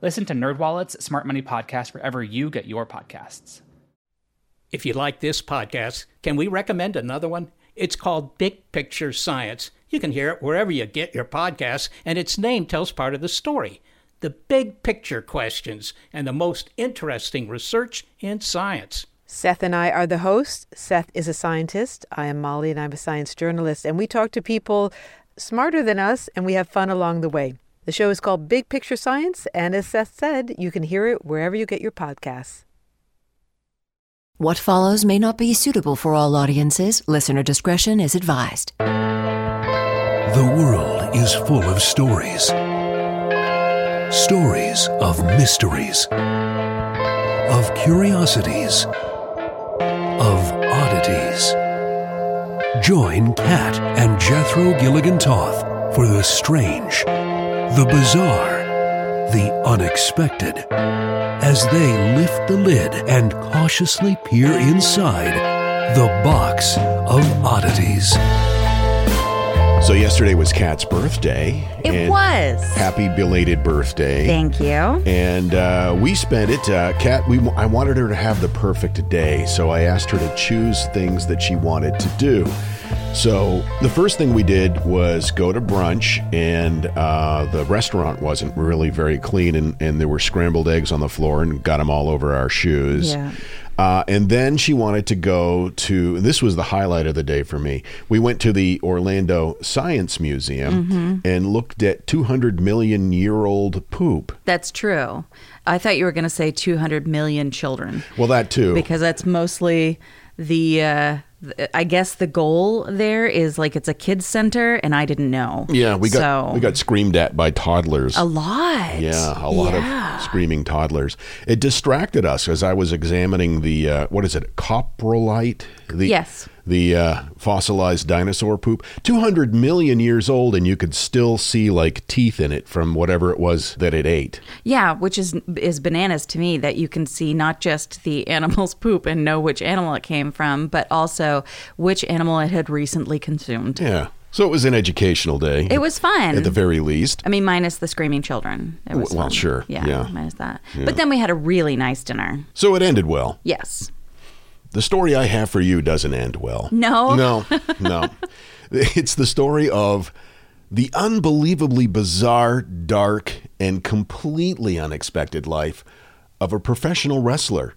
Listen to NerdWallet's Smart Money Podcast wherever you get your podcasts. If you like this podcast, can we recommend another one? It's called Big Picture Science. You can hear it wherever you get your podcasts, and its name tells part of the story the big picture questions and the most interesting research in science. Seth and I are the hosts. Seth is a scientist. I am Molly, and I'm a science journalist. And we talk to people smarter than us, and we have fun along the way. The show is called Big Picture Science, and as Seth said, you can hear it wherever you get your podcasts. What follows may not be suitable for all audiences. Listener discretion is advised. The world is full of stories. Stories of mysteries, of curiosities, of oddities. Join Kat and Jethro Gilligan Toth for the strange, the bizarre, the unexpected as they lift the lid and cautiously peer inside the box of oddities. So yesterday was Kat's birthday. It and was. Happy belated birthday. Thank you. And uh, we spent it. Uh, Kat, we I wanted her to have the perfect day, so I asked her to choose things that she wanted to do. So the first thing we did was go to brunch, and uh, the restaurant wasn't really very clean, and, and there were scrambled eggs on the floor, and got them all over our shoes. Yeah. Uh, and then she wanted to go to this was the highlight of the day for me. We went to the Orlando Science Museum and looked at 200 million year old poop. That's true. I thought you were going to say 200 million children Well, that too. because that's mostly the, uh, I guess the goal there is like it's a kids center and I didn't know. yeah, we got so, we got screamed at by toddlers. a lot. Yeah, a lot Yeah. of screaming toddlers. It distracted us as I was examining the uh, what is it, coprolite? The, Yes. The uh, fossilized dinosaur poop, two hundred million years old, and you could still see like teeth in it from whatever it was that it ate. Yeah, which is is bananas to me that you can see not just the animal's poop and know which animal it came from, but also which animal it had recently consumed. Yeah. So it was an educational day. It was fun. at the very least. I mean, minus the screaming children. It was Well, fun. sure. Yeah, Yeah. minus that. But then we had a really nice dinner. So it ended well. Yes. The story I have for you doesn't end well. No? No, no. it's the story of the unbelievably bizarre, dark, and completely unexpected life of a professional wrestler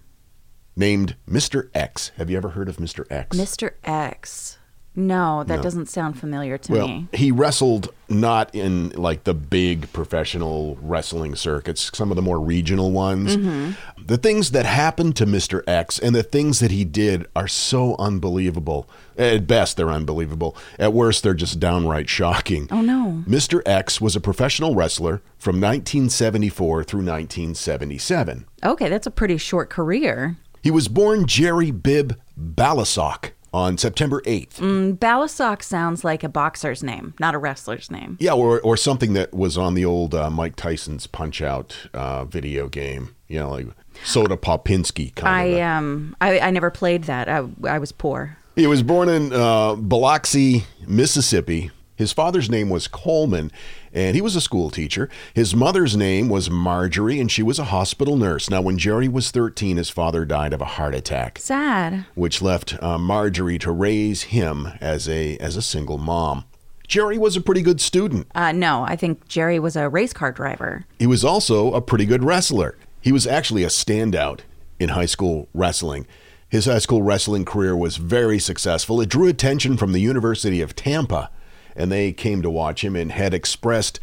named Mr. X. Have you ever heard of Mr. X? Mr. X. No, that doesn't sound familiar to Well, me. he wrestled not in like the big professional wrestling circuits, some of the more regional ones. Mm-hmm. The things that happened to Mr. X and the things that he did are so unbelievable. At best, they're unbelievable. At worst, they're just downright shocking. Oh, no. Mr. X was a professional wrestler from 1974 through 1977. Okay, that's a pretty short career. He was born Jerry Bibb Balisok on September 8th. Mm, Balisok sounds like a boxer's name, not a wrestler's name. Yeah, or, or something that was on the old uh, Mike Tyson's Punch Out uh, video game. You know, like Soda Popinski kind I of. um I, I never played that. I, I was poor. He was born in uh, Biloxi, Mississippi. His father's name was Coleman, and he was a school teacher. His mother's name was Marjorie, and she was a hospital nurse. Now, when Jerry was 13, his father died of a heart attack, Sad. which left uh, Marjorie to raise him as a as a single mom. Jerry was a pretty good student. Uh, no, I think Jerry was a race car driver. He was also a pretty good wrestler. He was actually a standout in high school wrestling. His high school wrestling career was very successful. It drew attention from the University of Tampa, and they came to watch him and had expressed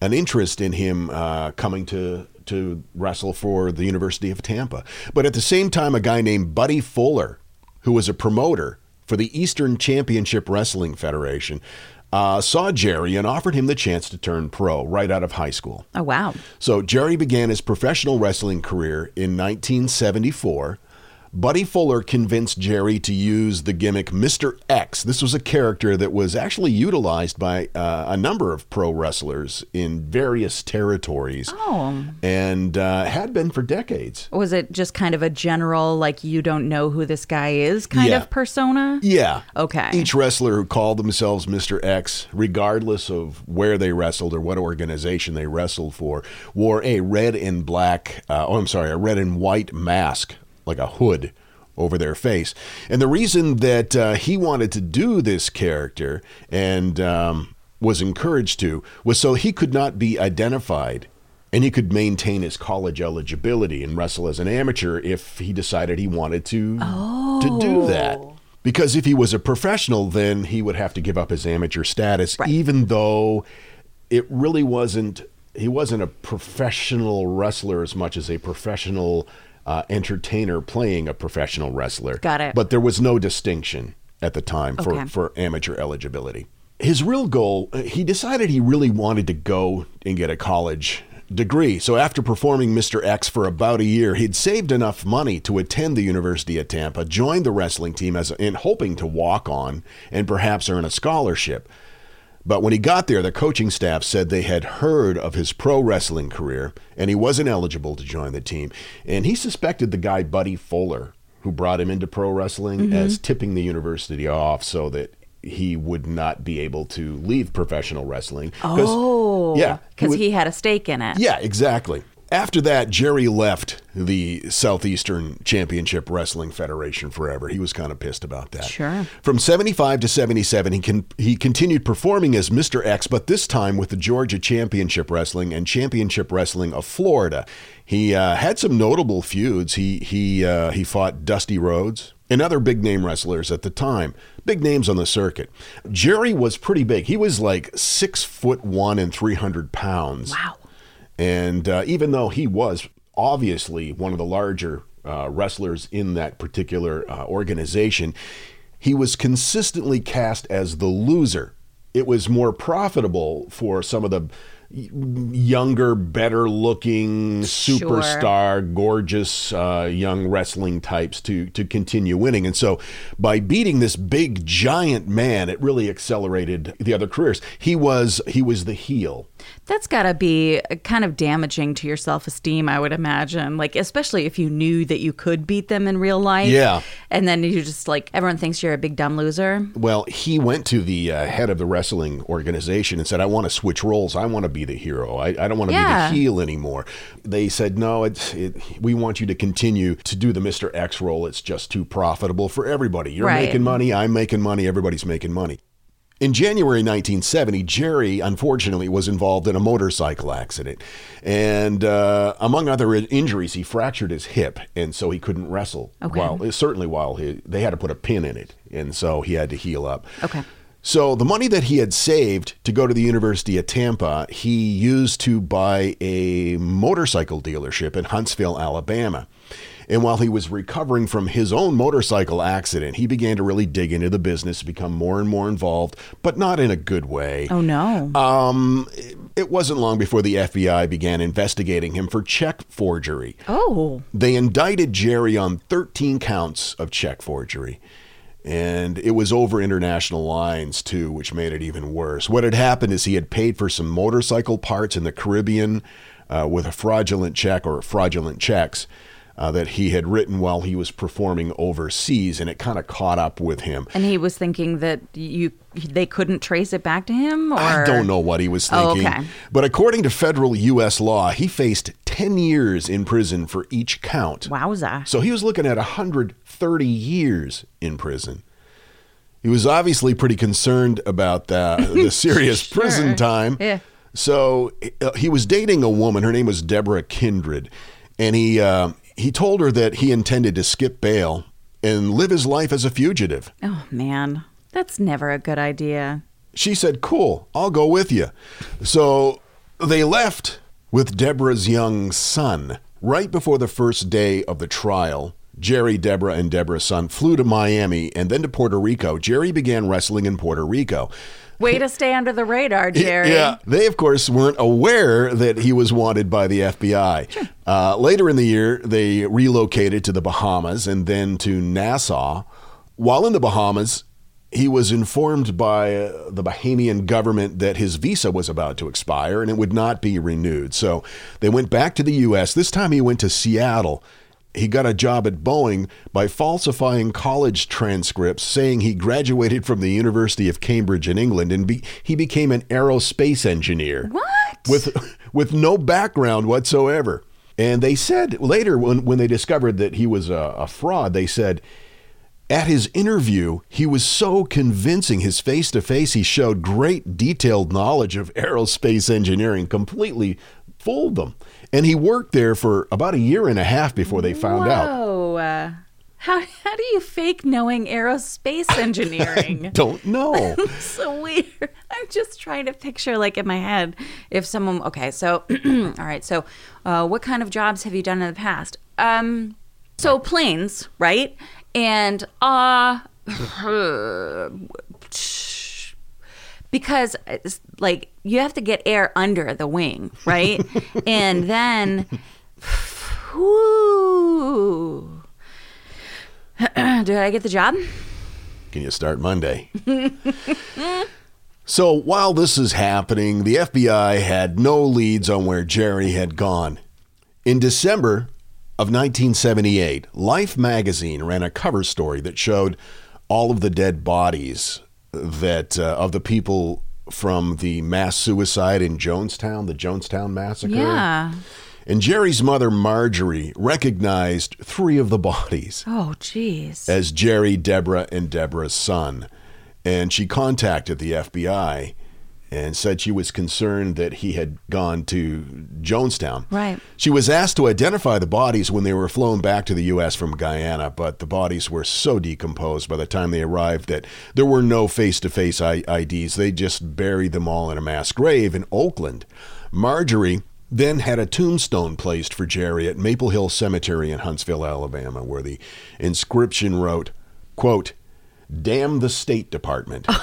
an interest in him uh, coming to to wrestle for the University of Tampa. But at the same time, a guy named Buddy Fuller, who was a promoter for the Eastern Championship Wrestling Federation, uh, saw Jerry and offered him the chance to turn pro right out of high school. Oh, wow. So Jerry began his professional wrestling career in 1974. Buddy Fuller convinced Jerry to use the gimmick Mr. X. This was a character that was actually utilized by uh, a number of pro wrestlers in various territories Oh. and uh, had been for decades. Was it just kind of a general, like, you don't know who this guy is kind Yeah. of persona? Yeah. Okay. Each wrestler who called themselves Mr. X, regardless of where they wrestled or what organization they wrestled for, wore a red and black, uh, oh, I'm sorry, a red and white mask, like a hood over their face. And the reason that uh, he wanted to do this character and um, was encouraged to was so he could not be identified and he could maintain his college eligibility and wrestle as an amateur if he decided he wanted to to do that. Because if he was a professional, then he would have to give up his amateur status, even though it really wasn't. He wasn't a professional wrestler as much as a professional uh, entertainer playing a professional wrestler. Got it. But there was no distinction at the time for, Okay. for amateur eligibility. His real goal, uh, he decided he really wanted to go and get a college degree. So after performing Mr. X for about a year, he'd saved enough money to attend the University of Tampa, join the wrestling team as in hoping to walk on and perhaps earn a scholarship. But when he got there, the coaching staff said they had heard of his pro wrestling career and he wasn't eligible to join the team. And he suspected the guy, Buddy Fuller, who brought him into pro wrestling, mm-hmm. as tipping the university off so that he would not be able to leave professional wrestling. Oh. yeah. Because would- he had a stake in it. yeah, exactly. After that, Jerry left the Southeastern Championship Wrestling Federation forever. He was kind of pissed about that. Sure. From 75 to 77, he can he continued performing as Mr. X, but this time with the Georgia Championship Wrestling and Championship Wrestling of Florida. He uh, had some notable feuds. He he uh, he fought Dusty Rhodes and other big name wrestlers at the time, big names on the circuit. Jerry was pretty big. He was like six foot one and three hundred pounds. Wow. And uh, even though he was obviously one of the larger uh, wrestlers in that particular uh, organization, he was consistently cast as the loser. It was more profitable for some of the younger, better looking, superstar, gorgeous uh, young wrestling types to, to continue winning. And so by beating this big, giant man, it really accelerated the other careers. He was, he was the heel. That's got to be kind of damaging to your self esteem, I would imagine. Like, especially if you knew that you could beat them in real life. Yeah. And then you just like, everyone thinks you're a big dumb loser. Well, he went to the uh, head of the wrestling organization and said, I want to switch roles. I want to be the hero. I, I don't want to Yeah. be the heel anymore. They said, No, it's, it, we want you to continue to do the Mr. X role. It's just too profitable for everybody. You're Right. making money. I'm making money. Everybody's making money. In January 1970, Jerry unfortunately was involved in a motorcycle accident. And uh, among other injuries, he fractured his hip. And so he couldn't wrestle. Okay. While, certainly while he, they had to put a pin in it. And so he had to heal up. Okay. So the money that he had saved to go to the University of Tampa, he used to buy a motorcycle dealership in Huntsville, Alabama. And while he was recovering from his own motorcycle accident, he began to really dig into the business, become more and more involved, but not in a good way. Oh, no. Um, it wasn't long before the FBI began investigating him for check forgery. oh. They indicted Jerry on 13 counts of check forgery. And it was over international lines, too, which made it even worse. What had happened is he had paid for some motorcycle parts in the Caribbean uh, with a fraudulent check or fraudulent checks uh, that he had written while he was performing overseas, and it kind of caught up with him. And he was thinking that you they couldn't trace it back to him? Or? I don't know what he was Oh, thinking. okay. But according to federal U.S. law, he faced 10 years in prison for each count. Wowza. So he was looking at 130 years in prison. He was obviously pretty concerned about the, the serious prison time. Yeah. So uh, he was dating a woman. Her name was Deborah Kindred, and he uh, he told her that he intended to skip bail and live his life as a fugitive. Oh, man. That's never a good idea. She said, Cool, I'll go with you. So they left with Deborah's young son. Right before the first day of the trial, Jerry, Deborah, and Deborah's son flew to Miami and then to Puerto Rico. Jerry began wrestling in Puerto Rico. Way to stay under the radar, Jerry. Yeah, they of course weren't aware that he was wanted by the FBI. Uh, later in the year, they relocated to the Bahamas and then to Nassau. While in the Bahamas, he was informed by uh, the Bahamian government that his visa was about to expire and it would not be renewed. So they went back to the U.S. This time he went to Seattle. He got a job at Boeing by falsifying college transcripts saying he graduated from the University of Cambridge in England and be, he became an aerospace engineer What? with with no background whatsoever. And they said later when, when they discovered that he was a, a fraud, they said at his interview, he was so convincing. His face to face, he showed great detailed knowledge of aerospace engineering, completely fooled them. And he worked there for about a year and a half before they found out. Whoa. Uh, how, how do you fake knowing aerospace engineering? Don't know. so weird. I'm just trying to picture, like in my head, if someone. Okay, so all right. So, uh, what kind of jobs have you done in the past? Um, so planes, right? And uh, because it's like you have to get air under the wing, right? and then, whoo. Did I get the job? Can you start Monday? so while this is happening, the FBI had no leads on where Jerry had gone. In December of 1978, Life magazine ran a cover story that showed all of the dead bodies that uh, of the people from the mass suicide in Jonestown, the Jonestown massacre. Yeah. And Jerry's mother, Marjorie, recognized three of the bodies Oh, jeez. as Jerry, Deborah, and Deborah's son. And she contacted the FBI and said she was concerned that he had gone to Jonestown. Right. She was asked to identify the bodies when they were flown back to the U.S. from Guyana, but the bodies were so decomposed by the time they arrived that there were no face to face IDs. They just buried them all in a mass grave in Oakland. Marjorie then had a tombstone placed for Jerry at Maple Hill Cemetery in Huntsville, Alabama, where the inscription wrote, quote, Damn the State Department.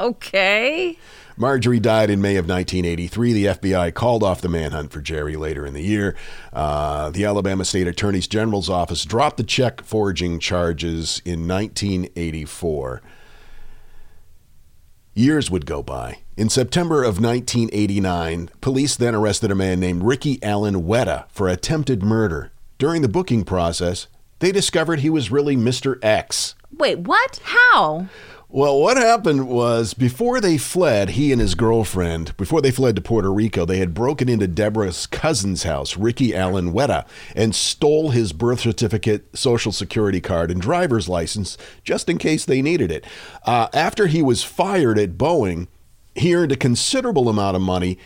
Okay. Marjorie died in May of 1983. The FBI called off the manhunt for Jerry later in the year. Uh, the Alabama State Attorney's General's office dropped the check forging charges in 1984. Years would go by. In September of 1989, police then arrested a man named Ricky Allen Wetta for attempted murder. During the booking process, they discovered he was really Mr. X. Wait, what? How? Well, what happened was before they fled, he and his girlfriend, before they fled to Puerto Rico, they had broken into Deborah's cousin's house, Ricky Allen Wetta, and stole his birth certificate, social security card, and driver's license just in case they needed it. Uh, after he was fired at Boeing, he earned a considerable amount of money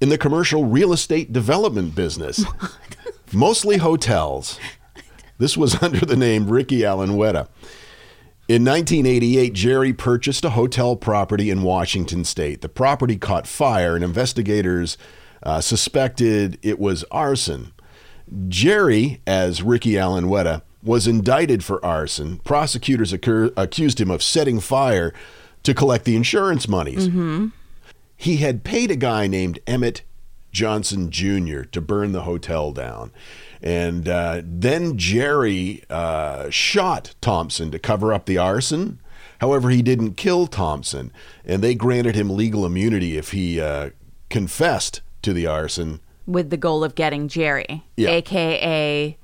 in the commercial real estate development business, mostly hotels. This was under the name Ricky Allen Wetta. In 1988, Jerry purchased a hotel property in Washington state. The property caught fire, and investigators uh, suspected it was arson. Jerry, as Ricky Allen Wetta, was indicted for arson. Prosecutors accur- accused him of setting fire to collect the insurance monies. He had paid a guy named Emmett Johnson Jr. to burn the hotel down. And uh, then Jerry uh, shot Thompson to cover up the arson. However, he didn't kill Thompson, and they granted him legal immunity if he uh, confessed to the arson. With the goal of getting Jerry, Yeah. aka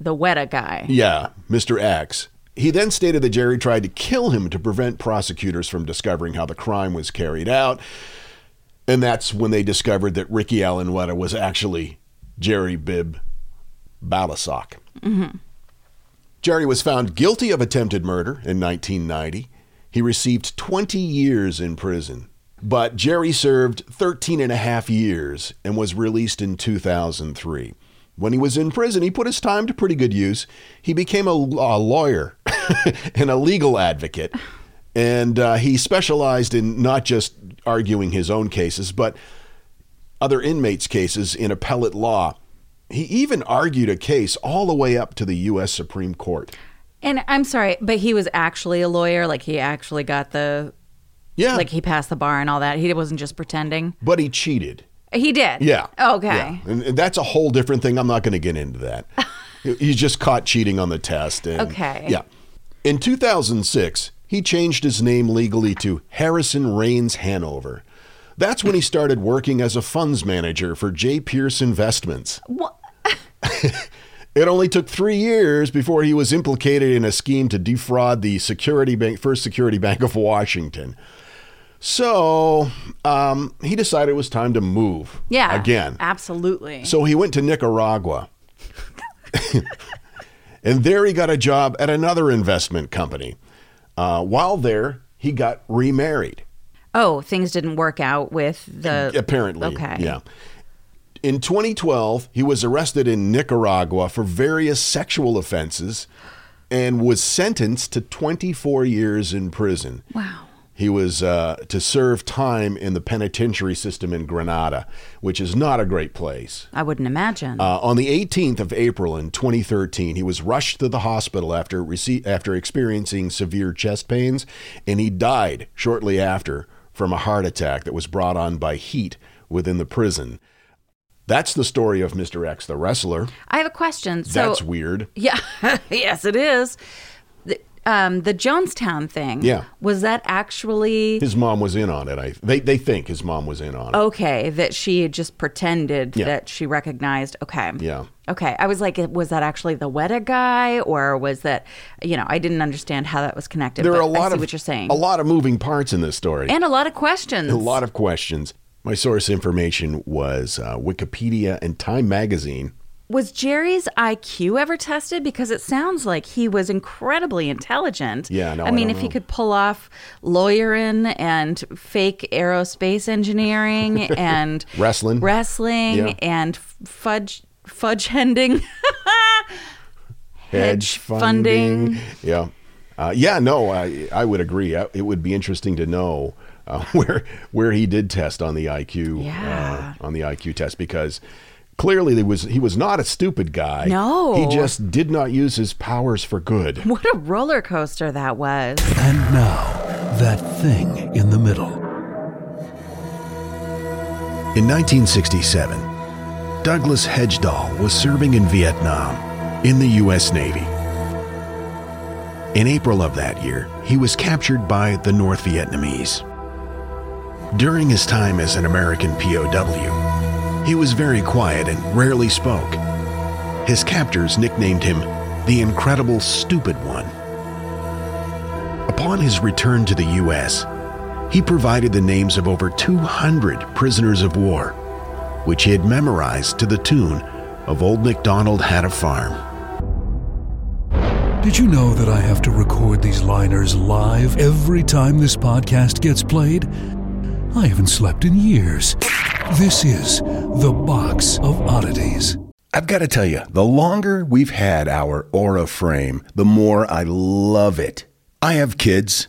the Wetta guy. Yeah, Mr. X. He then stated that Jerry tried to kill him to prevent prosecutors from discovering how the crime was carried out. And that's when they discovered that Ricky Allen Wetta was actually Jerry Bibb Balisok. Jerry was found guilty of attempted murder in 1990. He received 20 years in prison. But Jerry served 13 and a half years and was released in 2003. When he was in prison, he put his time to pretty good use. He became a, a lawyer and a legal advocate. And uh, he specialized in not just arguing his own cases, but other inmates' cases in appellate law. He even argued a case all the way up to the U.S. Supreme Court. And I'm sorry, but he was actually a lawyer. Like he actually got the Yeah. Like he passed the bar and all that. He wasn't just pretending. but he cheated. He did. Yeah. Okay. Yeah. And that's a whole different thing. I'm not going to get into that. He's just caught cheating on the test. And, Okay. Yeah. In 2006, he changed his name legally to Harrison Rains Hanover. That's when he started working as a funds manager for J. Pierce Investments. What? It only took three years before he was implicated in a scheme to defraud the Security Bank, First Security Bank of Washington. So um, he decided it was time to move. Yeah. Again. Absolutely. So he went to Nicaragua. and there he got a job at another investment company. Uh, while there, he got remarried. oh, things didn't work out with the. Apparently. Okay. Yeah. In 2012, he was arrested in Nicaragua for various sexual offenses and was sentenced to 24 years in prison. Wow. He was uh, to serve time in the penitentiary system in Granada, which is not a great place. I wouldn't imagine. Uh, on the 18th of April in 2013, he was rushed to the hospital after rece- after experiencing severe chest pains, and he died shortly after from a heart attack that was brought on by heat within the prison. That's the story of Mr. X, the wrestler. I have a question. So That's weird. Yeah. yes, it is. The, um, the Jonestown thing. Yeah. Was that actually His mom was in on it. I they they think his mom was in on it. okay? That she had just pretended Yeah. that she recognized. Okay. Yeah. Okay. I was like, was that actually the Wetta guy, or was that, you know, I didn't understand how that was connected. There are but a lot I see of what you're saying, a lot of moving parts in this story. and a lot of questions. a lot of questions. My source information was uh, Wikipedia and Time Magazine. Was Jerry's IQ ever tested? Because it sounds like he was incredibly intelligent. Yeah, no, I I mean, if he could pull off lawyering and fake aerospace engineering and Wrestling. wrestling Yeah. and fudge fudge hending, Hedge funding. Yeah. Uh, yeah, no, I, I would agree. It would be interesting to know uh, where where he did test on the IQ Yeah. uh, on the IQ test because clearly he was he was not a stupid guy. No. he just did not use his powers for good. what a roller coaster that was. And now, that thing in the middle. In 1967, Douglas Hegdahl was serving in Vietnam in the U.S. Navy. In April of that year, he was captured by the North Vietnamese. During his time as an American POW, he was very quiet and rarely spoke. His captors nicknamed him the Incredible Stupid One. Upon his return to the U.S., he provided the names of over 200 prisoners of war, which he had memorized to the tune of Old MacDonald Had a Farm. Did you know that I have to record these liners live every time this podcast gets played? I haven't slept in years. This is The Box of Oddities. I've got to tell you, the longer we've had our Aura frame, the more I love it. I have kids,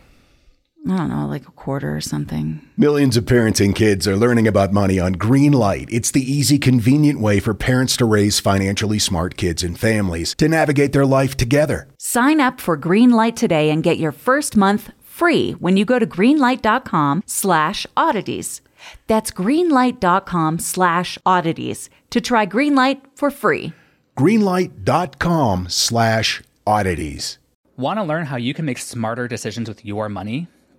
I don't know, like a quarter or something. Millions of parents and kids are learning about money on Greenlight. It's the easy, convenient way for parents to raise financially smart kids and families to navigate their life together. Sign up for Greenlight today and get your first month free when you go to greenlight.com slash oddities. That's greenlight.com slash oddities to try Greenlight for free. Greenlight.com slash oddities. Want to learn how you can make smarter decisions with your money?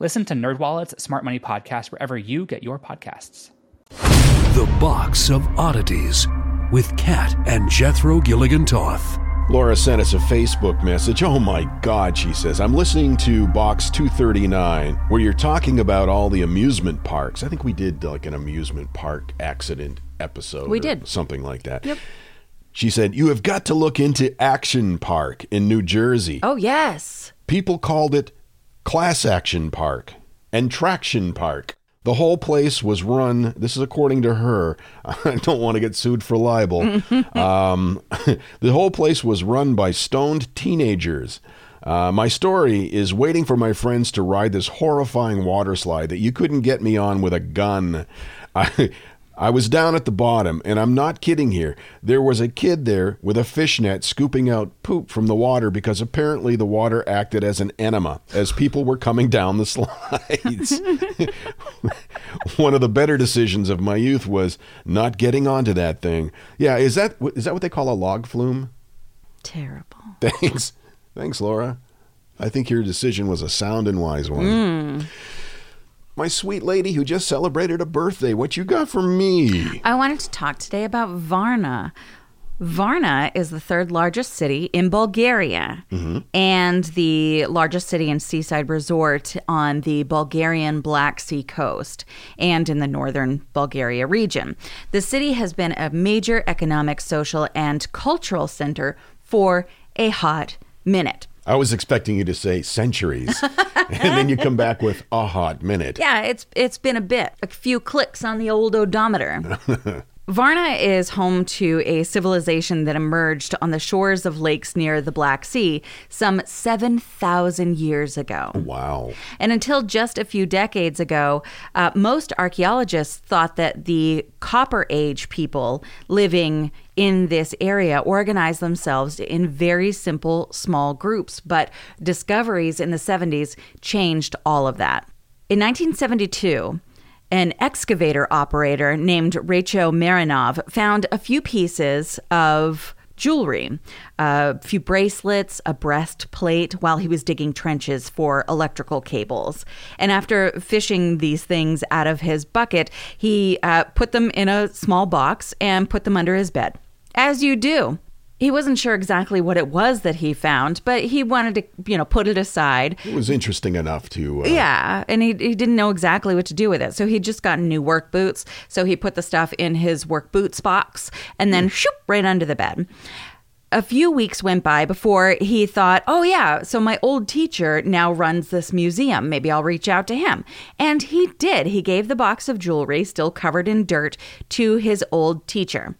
Listen to NerdWallet's Smart Money Podcast wherever you get your podcasts. The Box of Oddities with Kat and Jethro Gilligan Toth. Laura sent us a Facebook message. Oh my God, she says. I'm listening to Box 239, where you're talking about all the amusement parks. I think we did like an amusement park accident episode. We or did. Something like that. Yep. She said, You have got to look into Action Park in New Jersey. Oh, yes. People called it Class Action Park and Traction Park. The whole place was run, this is according to her. I don't want to get sued for libel. um, the whole place was run by stoned teenagers. Uh, my story is waiting for my friends to ride this horrifying water slide that you couldn't get me on with a gun. I, I was down at the bottom, and I'm not kidding here. There was a kid there with a fishnet scooping out poop from the water because apparently the water acted as an enema as people were coming down the slides. One of the better decisions of my youth was not getting onto that thing. Yeah, is that is that what they call a log flume? Terrible. Thanks. Thanks, Laura. I think your decision was a sound and wise one. Hmm. My sweet lady who just celebrated a birthday, what you got for me? I wanted to talk today about Varna. Varna is the third largest city in Bulgaria mm-hmm. and the largest city and seaside resort on the Bulgarian Black Sea coast and in the northern Bulgaria region. The city has been a major economic, social, and cultural center for a hot minute. I was expecting you to say centuries, and then you come back with a hot minute. Yeah, it's it's been a bit, a few clicks on the old odometer. Varna is home to a civilization that emerged on the shores of lakes near the Black Sea some 7,000 years ago. Wow. And until just a few decades ago, uh, most archaeologists thought that the Copper Age people living in this area organized themselves in very simple, small groups. But discoveries in the 70s changed all of that. In 1972, an excavator operator named Raycho Marinov found a few pieces of jewelry, a few bracelets, a breastplate while he was digging trenches for electrical cables. And after fishing these things out of his bucket, he uh, put them in a small box and put them under his bed. As you do. He wasn't sure exactly what it was that he found, but he wanted to, you know, put it aside. It was interesting enough to. Uh, Yeah, and he, he didn't know exactly what to do with it. So he'd just gotten new work boots. So he put the stuff in his work boots box and then shoop right under the bed. A few weeks went by before he thought, oh, yeah, so my old teacher now runs this museum. Maybe I'll reach out to him. And he did. He gave the box of jewelry, still covered in dirt, to his old teacher.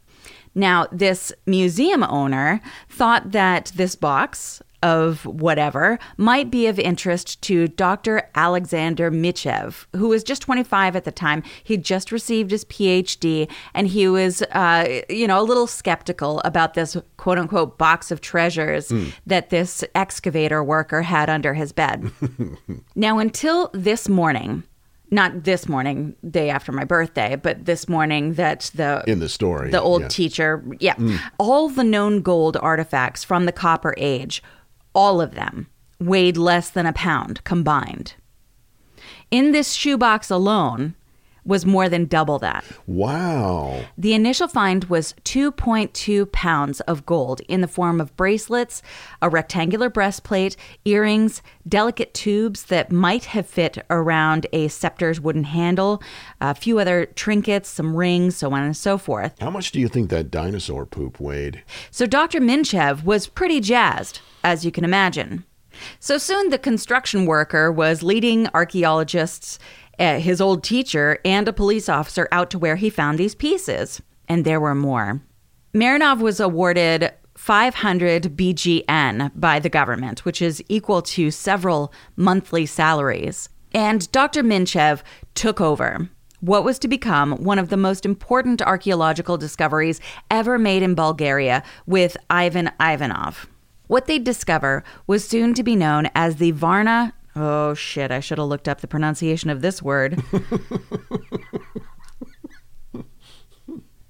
Now, this museum owner thought that this box of whatever might be of interest to Dr. Alexander Minchev, who was just 25 at the time. He'd just received his PhD, and he was, uh, you know, a little skeptical about this quote unquote box of treasures that this excavator worker had under his bed. now, until this morning, not this morning, day after my birthday, but this morning that the In the story, the old yeah. teacher, yeah, mm. all the known gold artifacts from the Copper Age, all of them weighed less than a pound combined. In this shoebox alone was more than double that. Wow. The initial find was 2.2 pounds of gold in the form of bracelets, a rectangular breastplate, earrings, delicate tubes that might have fit around a scepter's wooden handle, a few other trinkets, some rings, so on and so forth. How much do you think that dinosaur poop weighed? So Dr. Minchev was pretty jazzed, as you can imagine. So soon the construction worker was leading archaeologists, uh, his old teacher, and a police officer out to where he found these pieces. And there were more. Marinov was awarded 500 BGN by the government, which is equal to several monthly salaries. And Dr. Minchev took over what was to become one of the most important archaeological discoveries ever made in Bulgaria with Ivan Ivanov. What they'd discover was soon to be known as the Varna. Oh shit, I should have looked up the pronunciation of this word.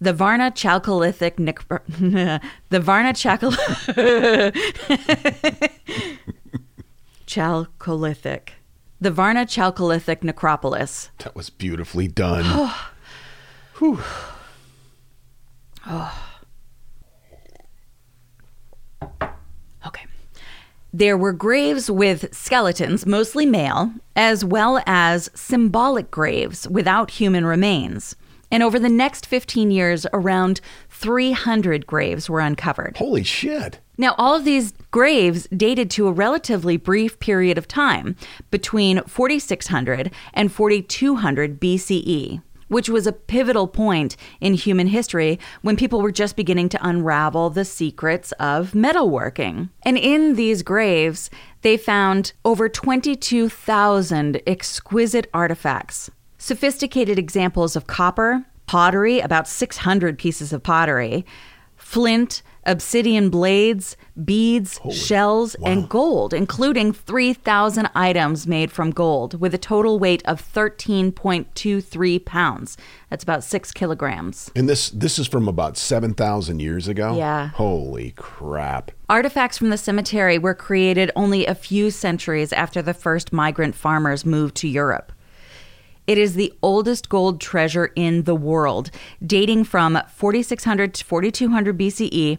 the Varna Chalcolithic Nic- the Varna Chal- Chalcolithic. The Varna Chalcolithic necropolis. That was beautifully done. Okay. Oh. There were graves with skeletons, mostly male, as well as symbolic graves without human remains. And over the next 15 years, around 300 graves were uncovered. Holy shit. Now, all of these graves dated to a relatively brief period of time between 4600 and 4200 BCE, which was a pivotal point in human history when people were just beginning to unravel the secrets of metalworking. And in these graves, they found over 22,000 exquisite artifacts, sophisticated examples of copper, pottery, about 600 pieces of pottery, flint, obsidian blades, beads, shells, and gold, including 3,000 items made from gold with a total weight of 13.23 pounds. That's about six kilograms. And this this is from about 7,000 years ago? Yeah. Holy crap. Artifacts from the cemetery were created only a few centuries after the first migrant farmers moved to Europe. It is the oldest gold treasure in the world, dating from 4600 to 4200 BCE.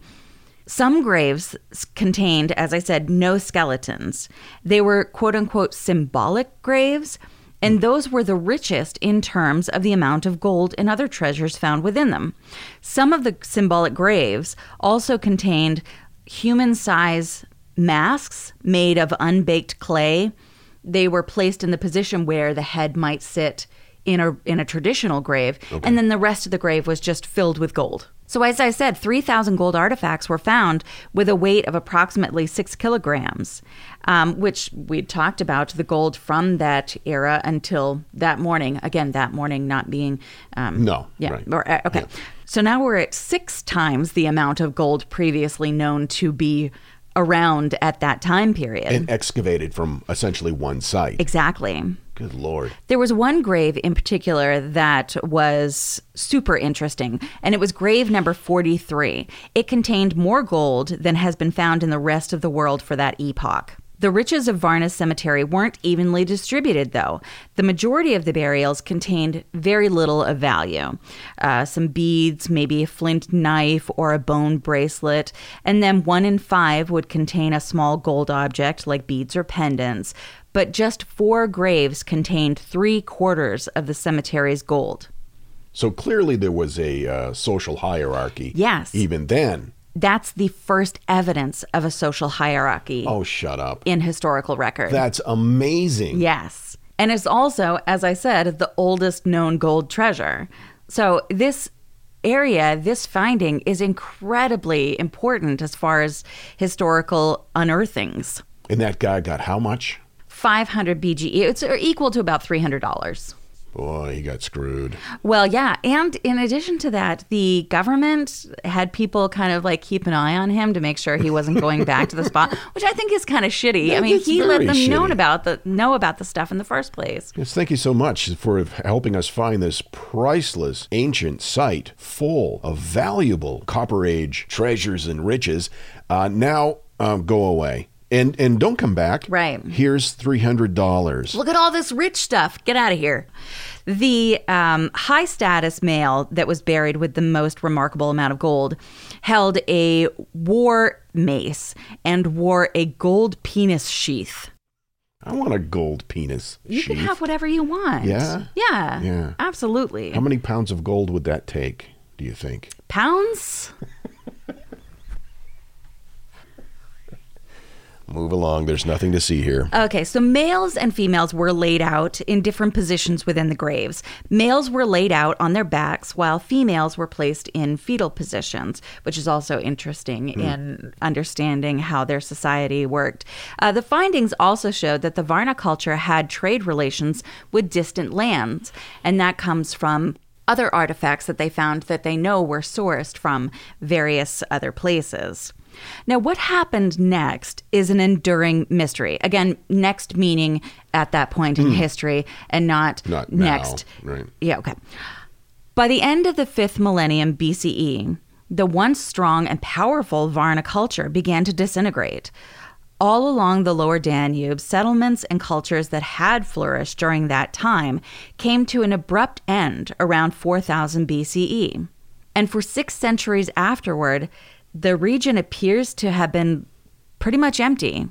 Some graves contained, as I said, no skeletons. They were quote unquote symbolic graves, and those were the richest in terms of the amount of gold and other treasures found within them. Some of the symbolic graves also contained human size masks made of unbaked clay. They were placed in the position where the head might sit in a in a traditional grave, and then the rest of the grave was just filled with gold. So, as I said, 3,000 gold artifacts were found with a weight of approximately six kilograms, um, which we'd talked about the gold from that era until that morning. Again, that morning not being. Um, No, Yeah. right. Or, uh, okay. So now we're at six times the amount of gold previously known to be around at that time period. And excavated from essentially one site. exactly. Good lord. There was one grave in particular that was super interesting, and it was grave number 43. It contained more gold than has been found in the rest of the world for that epoch. The riches of Varna Cemetery weren't evenly distributed, though. The majority of the burials contained very little of value uh, some beads, maybe a flint knife, or a bone bracelet, and then one in five would contain a small gold object like beads or pendants. But just four graves contained three quarters of the cemetery's gold. So clearly there was a uh, social hierarchy. Yes. Even then. That's the first evidence of a social hierarchy Oh, shut up. in historical record. That's amazing. Yes. And it's also, as I said, the oldest known gold treasure. So this area, this finding is incredibly important as far as historical unearthings. And that guy got how much? 500 BGE, it's equal to about $300. Boy, he got screwed. Well, yeah. And in addition to that, the government had people kind of like keep an eye on him to make sure he wasn't going back to the spot, which I think is kind of shitty. I mean, he let them know about the know about the stuff in the first place. Yes, thank you so much for helping us find this priceless ancient site full of valuable Copper Age treasures and riches. Uh, now, um, go away. And, and don't come back. Right. Here's $300. Look at all this rich stuff. Get out of here. The um, high status male that was buried with the most remarkable amount of gold held a war mace and wore a gold penis sheath. I want a gold penis. You can have whatever you want. Yeah? Yeah. Yeah. Absolutely. How many pounds of gold would that take, do you think? Pounds? Move along. There's nothing to see here. Okay, so males and females were laid out in different positions within the graves. Males were laid out on their backs while females were placed in fetal positions, which is also interesting in understanding how their society worked. Uh, the findings also showed that the Varna culture had trade relations with distant lands, and that comes from other artifacts that they found that they know were sourced from various other places. Now, what happened next is an enduring mystery. Again, next meaning at that point in hmm. history and not, Not now, next. right. Yeah, okay. By the end of the fifth millennium BCE, the once strong and powerful Varna culture began to disintegrate. All along the lower Danube, settlements and cultures that had flourished during that time came to an abrupt end around 4000 BCE. And for six centuries afterward, the region appears to have been pretty much empty,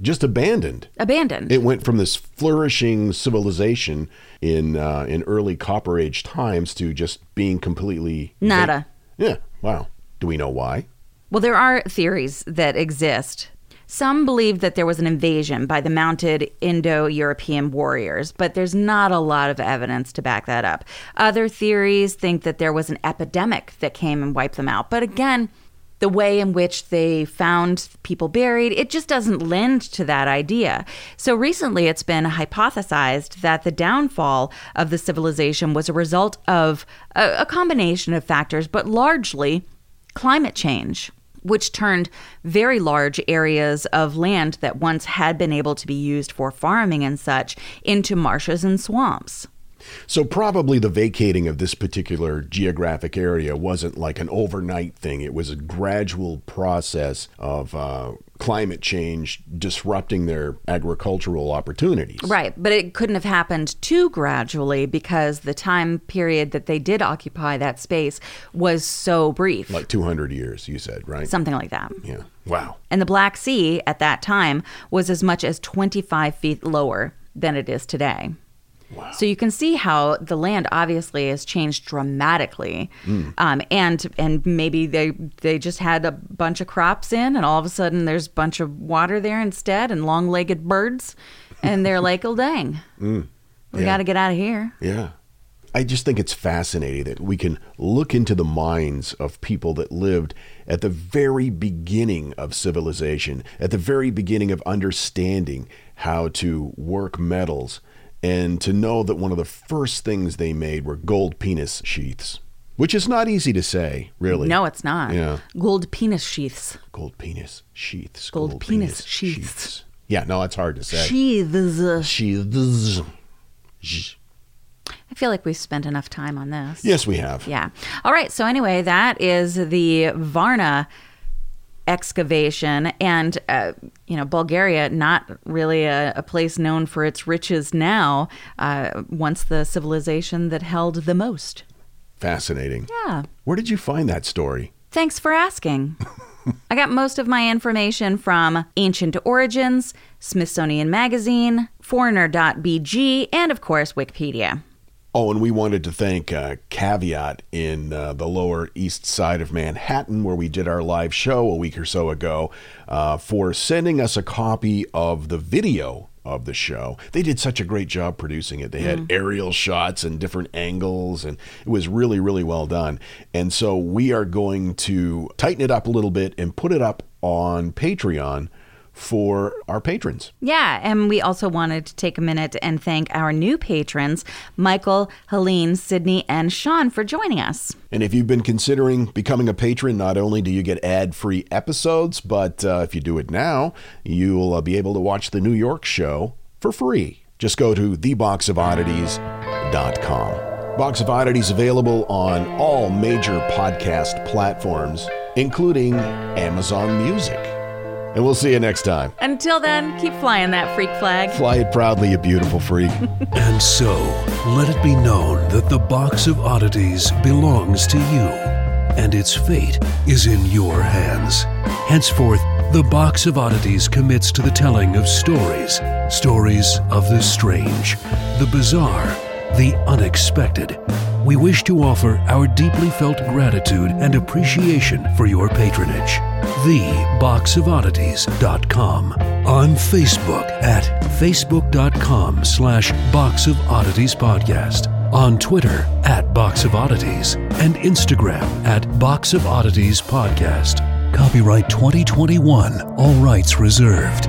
Just abandoned. abandoned. It went from this flourishing civilization in uh, in early Copper Age times to just being completely Nada. Yeah. Wow. Do we know why? Well, there are theories that exist. Some believe that there was an invasion by the mounted Indo European warriors, but there's not a lot of evidence to back that up. Other theories think that there was an epidemic that came and wiped them out. But again, the way in which they found people buried, it just doesn't lend to that idea. So recently, it's been hypothesized that the downfall of the civilization was a result of a, a combination of factors, but largely climate change, which turned very large areas of land that once had been able to be used for farming and such into marshes and swamps. So probably the vacating of this particular geographic area wasn't like an overnight thing. It was a gradual process of uh, climate change disrupting their agricultural opportunities. Right, but it couldn't have happened too gradually because the time period that they did occupy that space was so brief. Like 200 years, you said, right? something like that. yeah. Wow. And the Black Sea at that time was as much as 25 feet lower than it is today. So you can see how the land obviously has changed dramatically, um, and and maybe they they just had a bunch of crops in, and all of a sudden there's a bunch of water there instead, and long-legged birds, and they're like, "Oh dang, we Yeah. got to get out of here." Yeah. I just think it's fascinating that we can look into the minds of people that lived at the very beginning of civilization, at the very beginning of understanding how to work metals, and to know that one of the first things they made were gold penis sheaths, which is not easy to say, really. No, it's not. Yeah. Gold penis sheaths. Gold penis sheaths. Gold penis sheaths. Yeah, no, it's hard to say. Sheaths. Sheaths. I feel like we've spent enough time on this. Yes, we have. Yeah. All right. So anyway, that is the Varna excavation, and uh, you know, Bulgaria not really a, a place known for its riches now. Uh, once the civilization that held the most. Fascinating. Yeah. Where did you find that story? Thanks for asking. I got most of my information from Ancient Origins, Smithsonian Magazine, Foreigner.bg, and of course, Wikipedia. Oh, and we wanted to thank uh, Caveat in uh, the lower east side of Manhattan, where we did our live show a week or so ago, uh, for sending us a copy of the video of the show. They did such a great job producing it. They had aerial shots and different angles, and it was really, really well done. And so we are going to tighten it up a little bit and put it up on Patreon for our patrons. Yeah, and we also wanted to take a minute and thank our new patrons, Michael, Helene, Sydney, and Sean, for joining us. And if you've been considering becoming a patron, not only do you get ad free episodes, but uh, if you do it now, you'll uh, be able to watch the New York show for free. Just go to theboxofoddities.com. Box of Oddities available on all major podcast platforms, including Amazon Music. And we'll see you next time. Until then, keep flying that freak flag. Fly it proudly, you beautiful freak. And so, let it be known that the box of oddities belongs to you, and its fate is in your hands. Henceforth, the box of oddities commits to the telling of stories stories of the strange, the bizarre, the unexpected. We wish to offer our deeply felt gratitude and appreciation for your patronage. TheBoxOfOddities.com. On Facebook at Facebook.com slash Box of Oddities Podcast. On Twitter at Box of Oddities. And Instagram at Box of Oddities Podcast. Copyright 2021. All rights reserved.